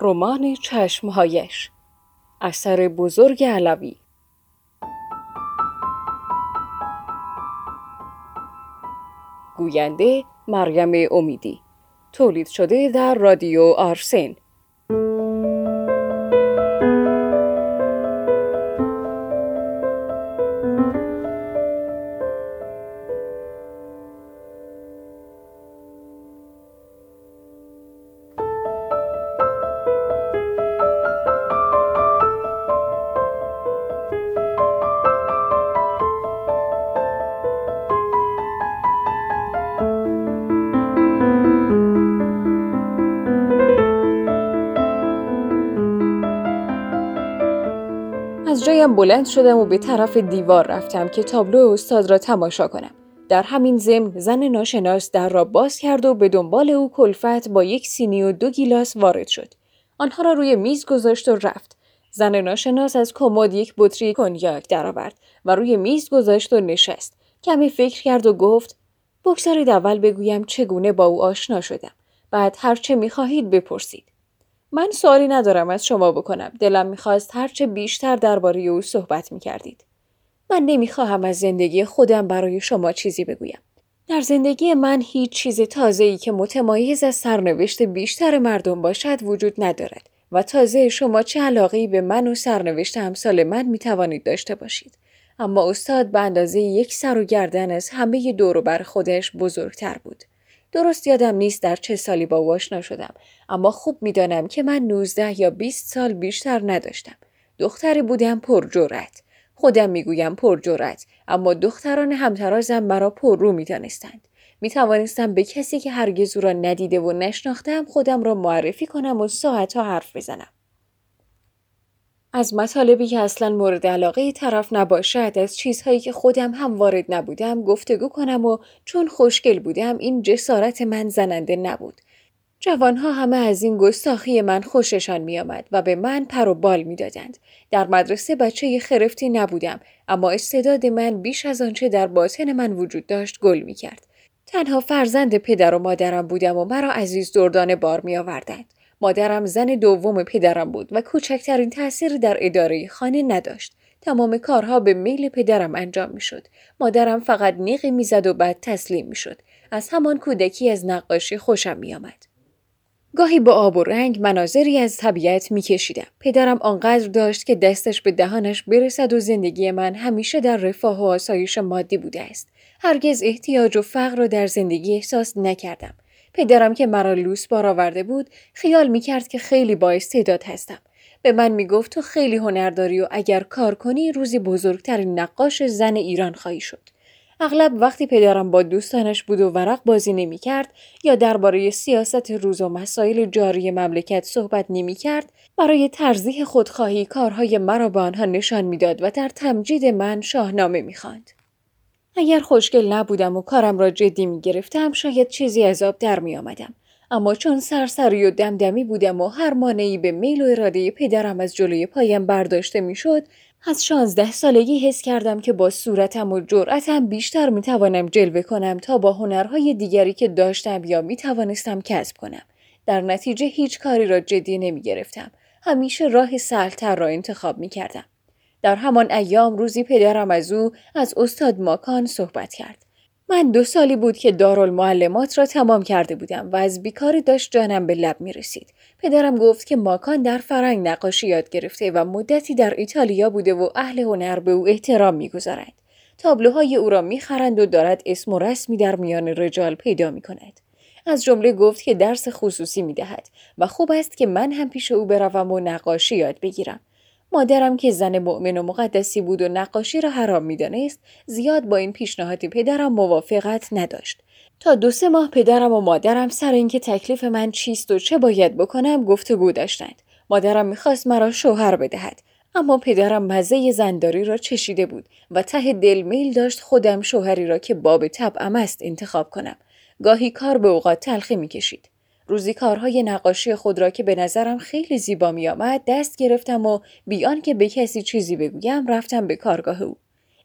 رمان چشمهایش. اثر بزرگ علوی. گوینده مریم امیدی. تولید شده در رادیو آرسن. جایم بلند شدم و به طرف دیوار رفتم که تابلو استاد را تماشا کنم. در همین ضمن زن ناشناس در را باز کرد و به دنبال او کلفت با یک سینی و دو گیلاس وارد شد. آنها را روی میز گذاشت و رفت. زن ناشناس از کمد یک بطری کنیاک درآورد و روی میز گذاشت و نشست. کمی فکر کرد و گفت: بگذارید اول بگویم چگونه با او آشنا شدم. بعد هر چه می‌خواهید بپرسید. من سوالی ندارم از شما بکنم. دلم می‌خواست هرچه بیشتر درباره او صحبت می‌کردید. من نمی‌خواهم از زندگی خودم برای شما چیزی بگویم. در زندگی من هیچ چیز تازه‌ای که متمایز از سرنوشت بیشتر مردم باشد وجود ندارد و تازه شما چه علاقه‌ای به من و سرنوشت همسال من می‌توانید داشته باشید. اما استاد به اندازه یک سر و گردن از همه دور بر خودش بزرگتر بود. درست یادم نیست در چه سالی با او آشنا شدم اما خوب می‌دانم که من 19 یا 20 سال بیشتر نداشتم. دختری بودم پرجرأت خودم می‌گویم پرجرأت اما دختران همترازم مرا پررو می‌دانستند. می توانستم به کسی که هرگز او را ندیده و نشناختم خودم را معرفی کنم و ساعتها حرف بزنم. از مطالبی که اصلا مورد علاقه طرف نباشد از چیزهایی که خودم هم وارد نبودم گفتگو کنم و چون خوشگل بودم این جسارت من زننده نبود. جوانها همه از این گستاخی من خوششان میآمد و به من پر و بال می‌دادند. در مدرسه بچه خرفتی نبودم اما استعداد من بیش از آنچه در باطن من وجود داشت گل می‌کرد. تنها فرزند پدر و مادرم بودم و مرا عزیز دردانه بار می آوردند. مادرم زن دوم پدرم بود و کوچکترین تأثیر در اداره خانه نداشت. تمام کارها به میل پدرم انجام می شد. مادرم فقط نیقی می‌زد و بعد تسلیم می شد. از همان کودکی از نقاشی خوشم می آمد. گاهی با آب و رنگ مناظری از طبیعت می کشیدم. پدرم آنقدر داشت که دستش به دهانش برسد و زندگی من همیشه در رفاه و آسایش مادی بوده است. هرگز احتیاج و فقر را در زندگی احساس نکردم. پدرم که مرا لوس بار آورده بود خیال می کرد که خیلی با استعداد هستم. به من می گفت تو خیلی هنر داری و اگر کار کنی روزی بزرگترین نقاش زن ایران خواهی شد. اغلب وقتی پدرم با دوستانش بود و ورق بازی نمی کرد یا درباره سیاست روز و مسائل جاری مملکت صحبت نمی کرد برای ترزیح خودخواهی کارهای مرا به آنها نشان می‌داد و در تمجید من شاهنامه می خاند. اگر خوشگل نبودم و کارم را جدی می گرفتم شاید چیزی از آب در می آمدم. اما چون سرسری و دمدمی بودم و هر مانعی به میل و اراده پدرم از جلوی پایم برداشته می‌شد از شانزده سالگی حس کردم که با صورتم و جرأتم بیشتر می توانم جلوه کنم تا با هنرهای دیگری که داشتم یا می توانستم کسب کنم. در نتیجه هیچ کاری را جدی نمی گرفتم. همیشه راه سهلتر را انتخاب می کردم. در همان ایام روزی پدرم از او از استاد ماکان صحبت کرد. من دو سالی بود که دارالمعلمات را تمام کرده بودم و از بیکاری داشت جانم به لب می رسید. پدرم گفت که ماکان در فرنگ نقاشی یاد گرفته و مدتی در ایتالیا بوده و اهل هنر به او احترام می‌گذارند. تابلوهای او را می‌خرند و دارد اسم و رسمی در میان رجال پیدا می کند. از جمله گفت که درس خصوصی می دهد و خوب است که من هم پیش او بروم و نقاشی یاد بگیرم. مادرم که زن مؤمن و مقدسی بود و نقاشی را حرام می‌دانست زیاد با این پیشنهاد پدرم موافقت نداشت. تا دو سه ماه پدرم و مادرم سر اینکه تکلیف من چیست و چه باید بکنم گفتگو داشتند. مادرم می‌خواست مرا شوهر بدهد اما پدرم مزه زنداری را چشیده بود و ته دل میل داشت خودم شوهری را که باب طبعم است انتخاب کنم. گاهی کار به اوقات تلخی می‌کشید. روزی کارهای نقاشی خود را که به نظرم خیلی زیبا می آمد دست گرفتم و بیان که به کسی چیزی بگویم رفتم به کارگاه او.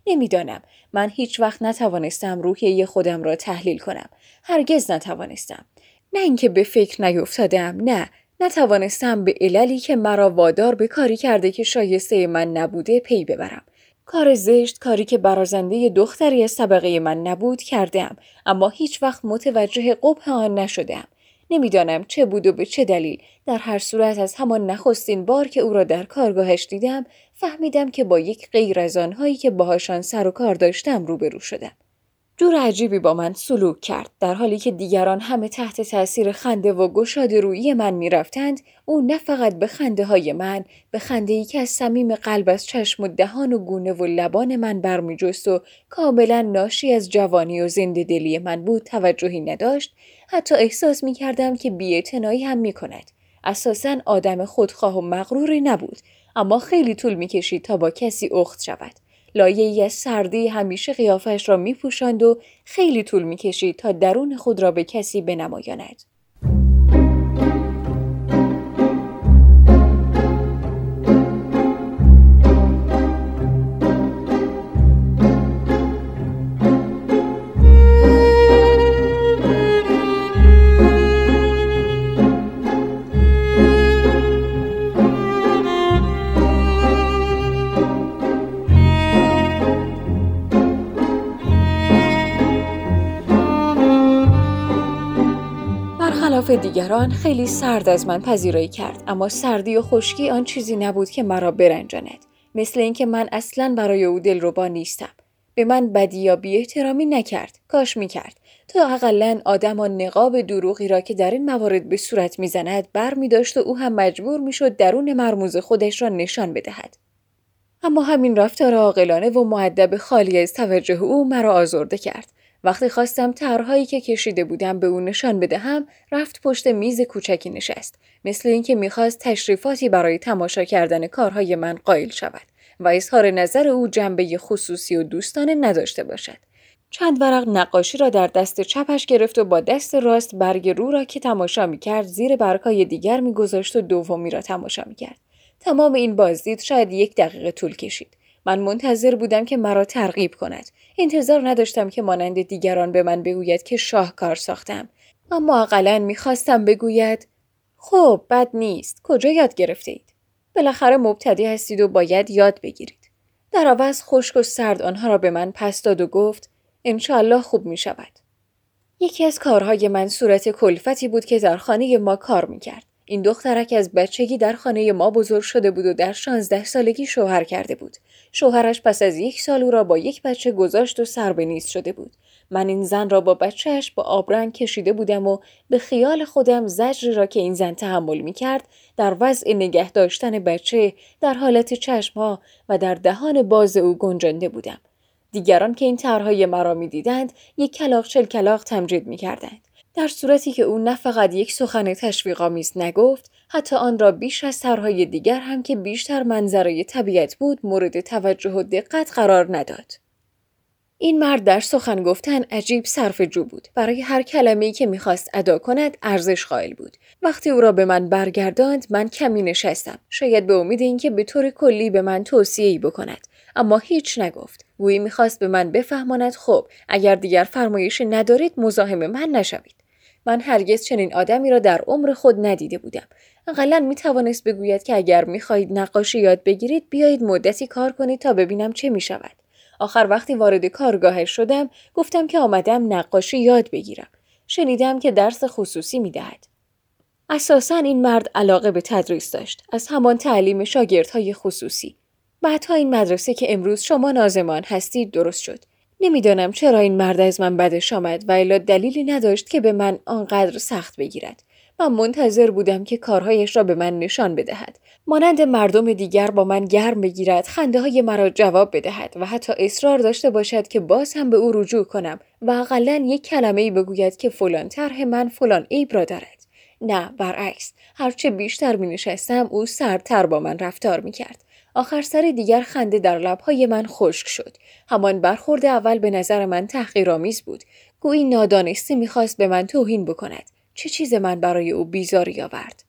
نمی‌دانم من هیچ وقت نتوانستم روحیه خودم را تحلیل کنم. هرگز نتوانستم. نه اینکه به فکر نیفتادم نه نتوانستم به عللی که مرا وادار به کاری کرده که شایسته من نبوده پی ببرم. کار زشت کاری که برازنده دختری از طبقه من نبود کردم اما هیچ وقت متوجه قبح آن نشدم. نمی‌دانم چه بود و به چه دلیل. در هر صورت از همان نخستین بار که او را در کارگاهش دیدم فهمیدم که با یک غیر از آنهایی که باهاشان سر و کار داشتم روبرو شدم. جور عجیبی با من سلوک کرد در حالی که دیگران همه تحت تاثیر خنده و گشاد روی من می‌رفتند او نه فقط به خنده های من به خنده ای که از صمیم قلب از چشم و دهان و گونه و لبان من برمیجست و کاملا ناشی از جوانی و زنده دلی من بود توجهی نداشت حتی احساس می کردم که بیاعتنایی هم می کند. اساسا آدم خودخواه و مغروری نبود اما خیلی طول می کشید تا با کسی اخت شود. لایه ای از سردی همیشه قیافش را می پوشند و خیلی طول می کشید تا درون خود را به کسی بنمایاند. دیگران خیلی سرد از من پذیرایی کرد اما سردی و خشکی آن چیزی نبود که مرا برنجاند مثل اینکه من اصلا برای او دلربا نیستم. به من بدی یا بی احترامی نکرد کاش می کرد تا اقلا آدم و نقاب دروغی را که در این موارد به صورت می‌زند بر می داشت و او هم مجبور می شد درون مرموز خودش را نشان بدهد. اما همین رفتار عاقلانه و معدب خالی از توجه او مرا آزرده کرد. وقتی خواستم طرحهایی که کشیده بودم به او نشان بدهم رفت پشت میز کوچکی نشست. مثل اینکه می‌خواست تشریفاتی برای تماشا کردن کارهای من قائل شود و اظهار نظر او جنبه خصوصی و دوستانه نداشته باشد. چند ورق نقاشی را در دست چپش گرفت و با دست راست برگ رو را که تماشا می‌کرد زیر برگهای دیگر میگذاشت و دومی را تماشا می‌کرد. تمام این بازدید شاید یک دقیقه طول کشید. من منتظر بودم که مرا ترغیب کند. انتظار نداشتم که مانند دیگران به من بگوید که شاهکار ساختم. اما اقلا می‌خواستم بگوید خب بد نیست. کجا یاد گرفته اید بالاخره مبتدی هستید و باید یاد بگیرید. در عوض خشک و سرد آنها را به من پس داد و گفت انشاالله خوب می شود. یکی از کارهای من صورت کلفتی بود که در خانه ما کار می کرد. این دخترک از بچگی در خانه ما بزرگ شده بود و در شانزده سالگی شوهر کرده بود. شوهرش پس از یک سال او را با یک بچه گذاشت و سر به نیست شده بود. من این زن را با بچهش با آبرنگ کشیده بودم و به خیال خودم زجر را که این زن تحمل می کرد در وضع نگه داشتن بچه در حالت چشمها و در دهان باز او گنجانده بودم. دیگران که این طرحهای مرا می دیدند یک کلاق چل کلاق تمجید می کردند. در صورتی که او نه فقط یک سخن تشویقآمیز نگفت حتی آن را بیش از طرحهای دیگر هم که بیشتر منظره طبیعت بود مورد توجه و دقت قرار نداد. این مرد در سخن گفتن عجیب صرف جو بود. برای هر کلمه که می‌خواست ادا کند ارزش قائل بود. وقتی او را به من برگرداند من کمی نشستم. شاید به امید اینکه به طور کلی به من توصیه ای بکند. اما هیچ نگفت. گویی می‌خواست به من بفهماند خب اگر دیگر فرمایشی ندارید مزاحم من نشوید. من هرگز چنین آدمی را در عمر خود ندیده بودم اقلا می توانست بگوید که اگر می خواهید نقاشی یاد بگیرید بیایید مدتی کار کنید تا ببینم چه می شود. آخر وقتی وارد کارگاهش شدم گفتم که آمدم نقاشی یاد بگیرم. شنیدم که درس خصوصی می دهد. اساسا این مرد علاقه به تدریس داشت از همان تعلیم شاگردهای خصوصی. بعدها این مدرسه که امروز شما نازمان هستید درست شد. نمی‌دانم چرا این مرد از من بدش آمد و الا دلیلی نداشت که به من آنقدر سخت بگیرد. من منتظر بودم که کارهایش را به من نشان بدهد. مانند مردم دیگر با من گرم بگیرد، خنده های مرا جواب بدهد و حتی اصرار داشته باشد که باز هم به او رجوع کنم و اقلا یک کلمه ای بگوید که فلان طرح من فلان عیب را دارد. نه برعکس هرچه بیشتر می نشستم او سردتر با من رفتار می کرد. آخر سر دیگر خنده در لبهای من خشک شد. همان برخورد اول به نظر من تحقیرآمیز بود. گویی نادانسته می‌خواست به من توهین بکند. چه چیز من برای او بیزاری آورد؟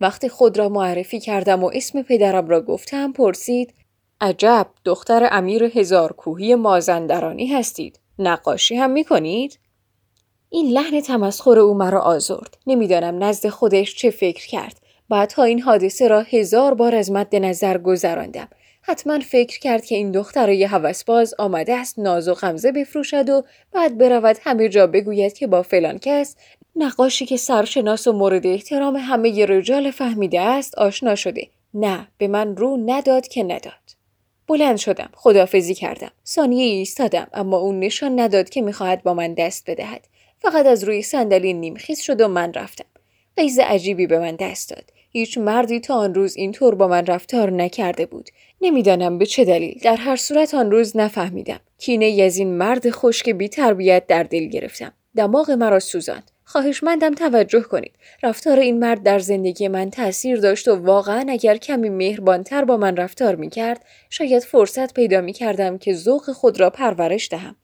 وقتی خود را معرفی کردم و اسم پدرم را گفتم پرسید عجب دختر امیر هزار کوهی مازندرانی هستید. نقاشی هم می کنید؟ این لحن تمسخر او مرا آزرد. نمی‌دانم نزد خودش چه فکر کرد. بعدها این حادثه را هزار بار از مد نظر گذراندم. حتما فکر کرد که این دختره باز آمده است ناز و غمزه بفروشد و بعد برود همه جا بگوید که با فلان کس نقاشی که سرشناس و مورد احترام همه رجال فهمیده است آشنا شده. نه به من رو نداد که نداد. بلند شدم خدافزی کردم. ثانیه ایستادم اما اون نشان نداد که می‌خواهد با من دست بدهد. فقط از روی صندلی نیمخیز شد و من رفتم. قیز عجیبی به من دست داد. هیچ مردی تا آن روز اینطور با من رفتار نکرده بود. نمی‌دانم به چه دلیل. در هر صورت آن روز نفهمیدم. کینه از این مرد خشک بی تربیت در دل گرفتم. دماغ مرا سوزاند. خواهشمندم توجه کنید. رفتار این مرد در زندگی من تاثیر داشت و واقعا اگر کمی مهربانتر با من رفتار می کرد شاید فرصت پیدا می کردم که ذوق خود را پرورش دهم.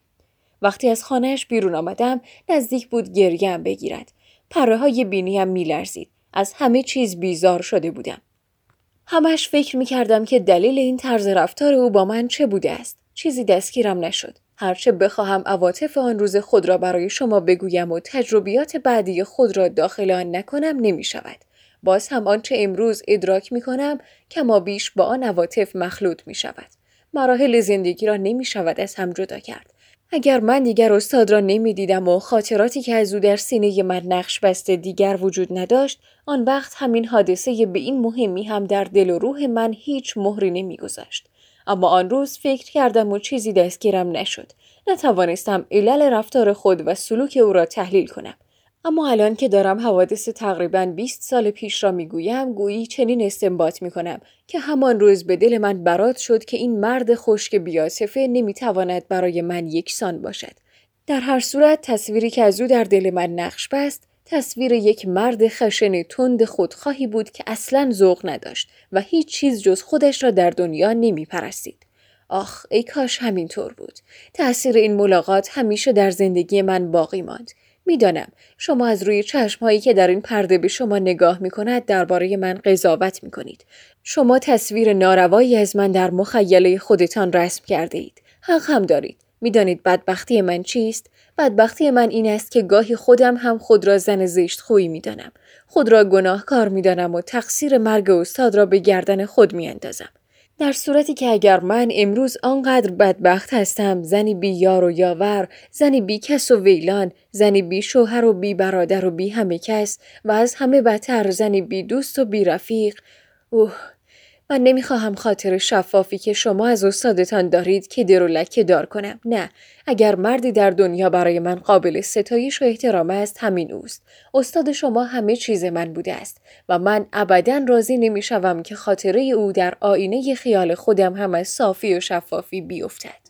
وقتی از خانهش بیرون آمدم نزدیک بود گریم بگیرد. پره های بینیم می لرزید. از همه چیز بیزار شده بودم. همش فکر می کردم که دلیل این طرز رفتار او با من چه بوده است. چیزی دستگیرم نشد. هرچه بخواهم عواطف آن روز خود را برای شما بگویم و تجربیات بعدی خود را داخل آن نکنم نمی شود. باز هم آنچه امروز ادراک می کنم کما بیش با آن عواطف مخلوط می شود. مراحل زندگی را نمی شود از هم جدا کرد. اگر من دیگر استاد را نمی‌دیدم و خاطراتی که از او در سینه من نقش بسته دیگر وجود نداشت آن وقت همین حادثه به این مهمی هم در دل و روح من هیچ مهری نمیگذاشت اما آن روز فکر کردم و چیزی دستگیرم نشد. نتوانستم علل رفتار خود و سلوک او را تحلیل کنم. اما الان که دارم حوادث تقریبا 20 سال پیش را می‌گویم گویی چنین استنباط می‌کنم که همان روز به دل من برات شد که این مرد خشک بیاسفه نمی‌تواند برای من یکسان باشد در هر صورت تصویری که از او در دل من نقش بست تصویر یک مرد خشن تند خودخواهی بود که اصلا ذوق نداشت و هیچ چیز جز خودش را در دنیا نمی پرستید. آخ ای کاش همینطور بود. تأثیر این ملاقات همیشه در زندگی من باقی ماند. می‌دانم شما از روی چشمهایی که در این پرده به شما نگاه می کند درباره من قضاوت می کنید. شما تصویر ناروایی از من در مخیله خودتان رسم کرده اید. حق هم دارید. می‌دانید بدبختی من چیست؟ بدبختی من این است که گاهی خودم هم خود را زن زشت خویی می‌دانم. خود را گناهکار می‌دانم و تقصیر مرگ استاد را به گردن خود میاندازم. در صورتی که اگر من امروز آنقدر بدبخت هستم زنی بی یار و یاور زنی بی کس و ویلان زنی بی شوهر و بی برادر و بی همه کس و از همه بدتر زنی بی دوست و بی رفیق اوه من نمی‌خواهم خاطر شفافی که شما از استادتان دارید که در و لکه دار کنم. نه اگر مردی در دنیا برای من قابل ستایش و احترام است همین اوست. استاد شما همه چیز من بوده است و من ابدا راضی نمی‌شوم که خاطره او در آینه خیال خودم هم از صافی و شفافی بیفتد.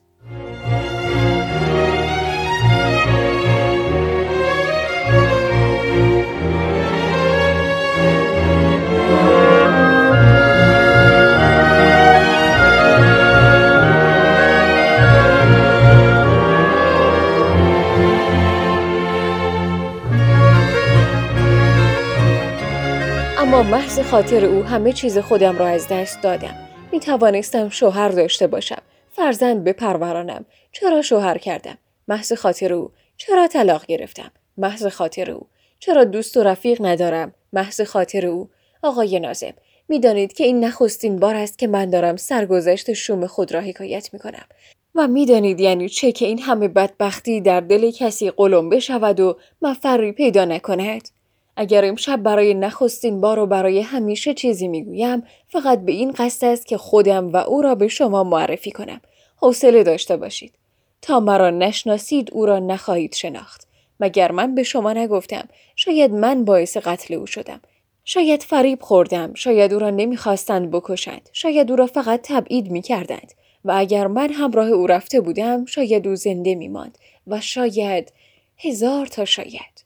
محض خاطر او همه چیز خودم را از دست دادم. می توانستم شوهر داشته باشم. فرزند بپرورانم. چرا شوهر کردم؟ محض خاطر او. چرا طلاق گرفتم؟ محض خاطر او. چرا دوست و رفیق ندارم؟ محض خاطر او. آقای نازم می‌دانید که این نخستین بار است که من دارم سرگذشت شوم خود را حکایت می کنم. و می‌دانید یعنی چه که این همه بدبختی در دل کسی قلم بشود و مفری پیدا نکند؟ اگر امشب برای نخستین بار و برای همیشه چیزی می‌گویم فقط به این قصد است که خودم و او را به شما معرفی کنم. حوصله داشته باشید. تا مرا نشناسید او را نخواهید شناخت. مگر من به شما نگفتم؟ شاید من باعث قتل او شدم. شاید فریب خوردم. شاید او را نمی‌خواستند بکشند. شاید او را فقط تبعید می‌کردند. و اگر من همراه او رفته بودم شاید او زنده میماند. و شاید هزار تا شاید.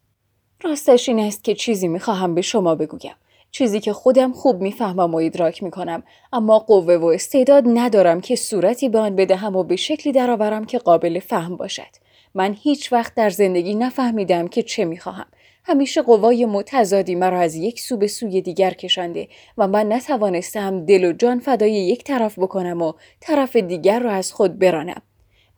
راستش این است که چیزی می‌خواهم به شما بگویم. چیزی که خودم خوب می‌فهمم و ادراک می‌کنم. اما قوه و استعداد ندارم که صورتی به آن بدهم و به شکلی درآورم که قابل فهم باشد. من هیچ وقت در زندگی نفهمیدم که چه می‌خواهم. همیشه قوای متضادی مرا از یک سو به سوی دیگر کشانده و من نتوانستم دل و جان فدای یک طرف بکنم و طرف دیگر را از خود برانم.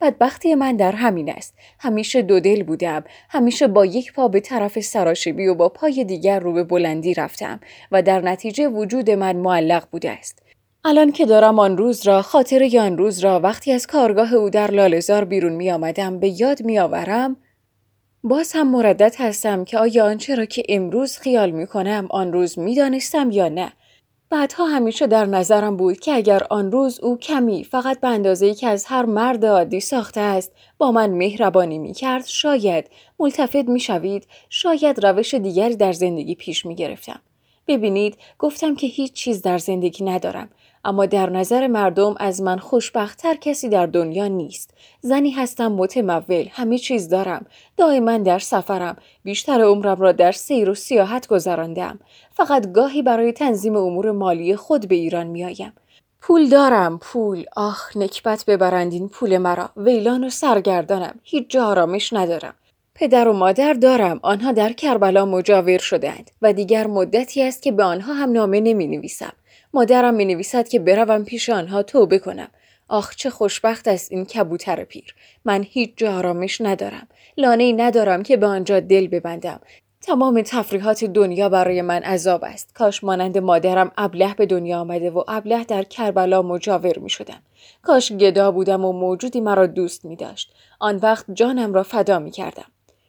بدبختی من در همین است. همیشه دو دل بودم. همیشه با یک پا به طرف سراشبی و با پای دیگر رو به بلندی رفتم و در نتیجه وجود من معلق بوده است. الان که دارم آن روز را خاطر آن روز را وقتی از کارگاه او در لالزار بیرون می آمدم به یاد می آورم باز هم مردد هستم که آیا آنچه را که امروز خیال می کنم آن روز می دانستم یا نه. بعدها همیشه در نظرم بود که اگر آن روز او کمی فقط به اندازه‌ای که از هر مرد عادی ساخته است با من مهربانی می کرد شاید ملتفت می شوید شاید روش دیگری در زندگی پیش می گرفتم. ببینید گفتم که هیچ چیز در زندگی ندارم اما در نظر مردم از من خوشبختتر کسی در دنیا نیست. زنی هستم متمول، همه چیز دارم. دائما در سفرم، بیشتر عمرم را در سیر و سیاحت گذراندم. فقط گاهی برای تنظیم امور مالی خود به ایران میآیم. پول دارم پول آخ نکبت ببرند این پول مرا ویلان و سرگردانم هیچ جا آرامش ندارم پدر و مادر دارم آنها در کربلا مجاور شدند و دیگر مدتی است که به آنها هم نامه نمی نویسم مادرم می نویسد که بروم پیش آنها توبه کنم. آخ چه خوشبخت است این کبوتر پیر. من هیچ جا آرامش ندارم. لانه ای ندارم که به آنجا دل ببندم. تمام تفریحات دنیا برای من عذاب است. کاش مانند مادرم ابله به دنیا آمده و ابله در کربلا مجاور می شدم. کاش گدا بودم و موجودی مرا دوست می داشت. آن وقت جانم را فدا می کردم.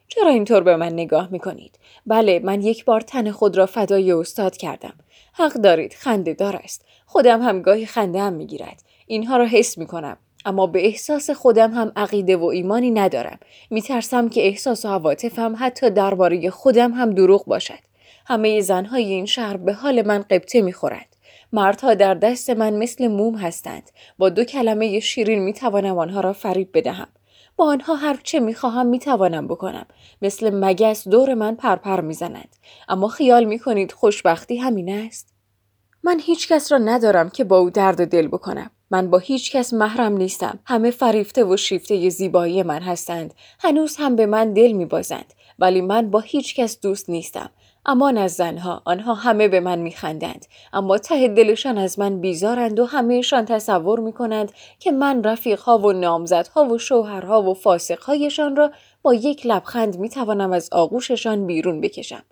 چرا اینطور به من نگاه می کنید؟ بله من یک بار تن خود را فدای استاد کردم. حق دارید خنده دار است. خودم هم گاهی خنده هم می گیرد. اینها را حس می کنم. اما به احساس خودم هم عقیده و ایمانی ندارم. می ترسم که احساس و حواتفم حتی درباره خودم هم دروغ باشد. همه زنهای این شهر به حال من قبطه می خورد. مردها در دست من مثل موم هستند. با دو کلمه شیرین می توانم آنها را فریب بدهم. با آنها هر چه می‌خواهم می‌توانم بکنم. مثل مگس دور من پرپر می‌زنند اما خیال می‌کنید خوشبختی همین است؟ من هیچ کس را ندارم که با او درد و دل بکنم. من با هیچ کس محرم نیستم. همه فریفته و شیفته زیبایی من هستند. هنوز هم به من دل میبازند. ولی من با هیچ کس دوست نیستم. امان از زنها آنها همه به من میخندند. اما ته دلشان از من بیزارند و همهشان تصور می‌کنند که من رفیقها و نامزدها و شوهرها و فاسقهایشان را با یک لبخند می‌توانم از آغوششان بیرون بکشم.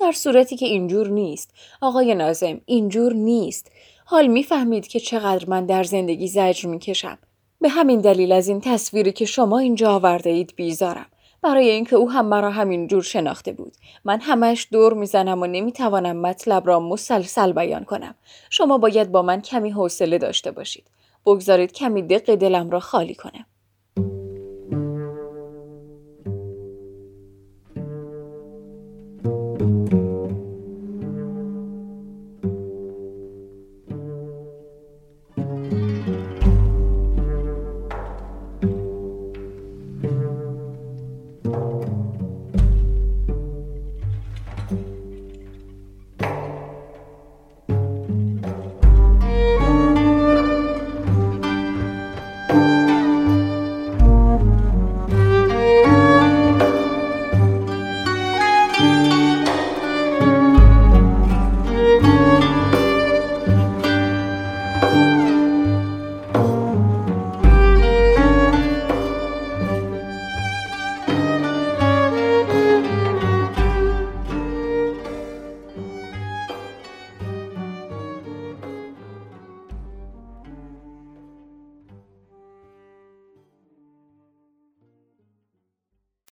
در صورتی که اینجور نیست. آقای نازم اینجور نیست. حال می‌فهمید که چقدر من در زندگی زجر می‌کشم. به همین دلیل از این تصویری که شما اینجا آورده اید بیزارم. برای اینکه او هم مرا همین جور شناخته بود. من همش دور می‌زنم و نمی‌توانم مطلب را مسلسل بیان کنم. شما باید با من کمی حوصله داشته باشید. بگذارید کمی دق دلم را خالی کنم.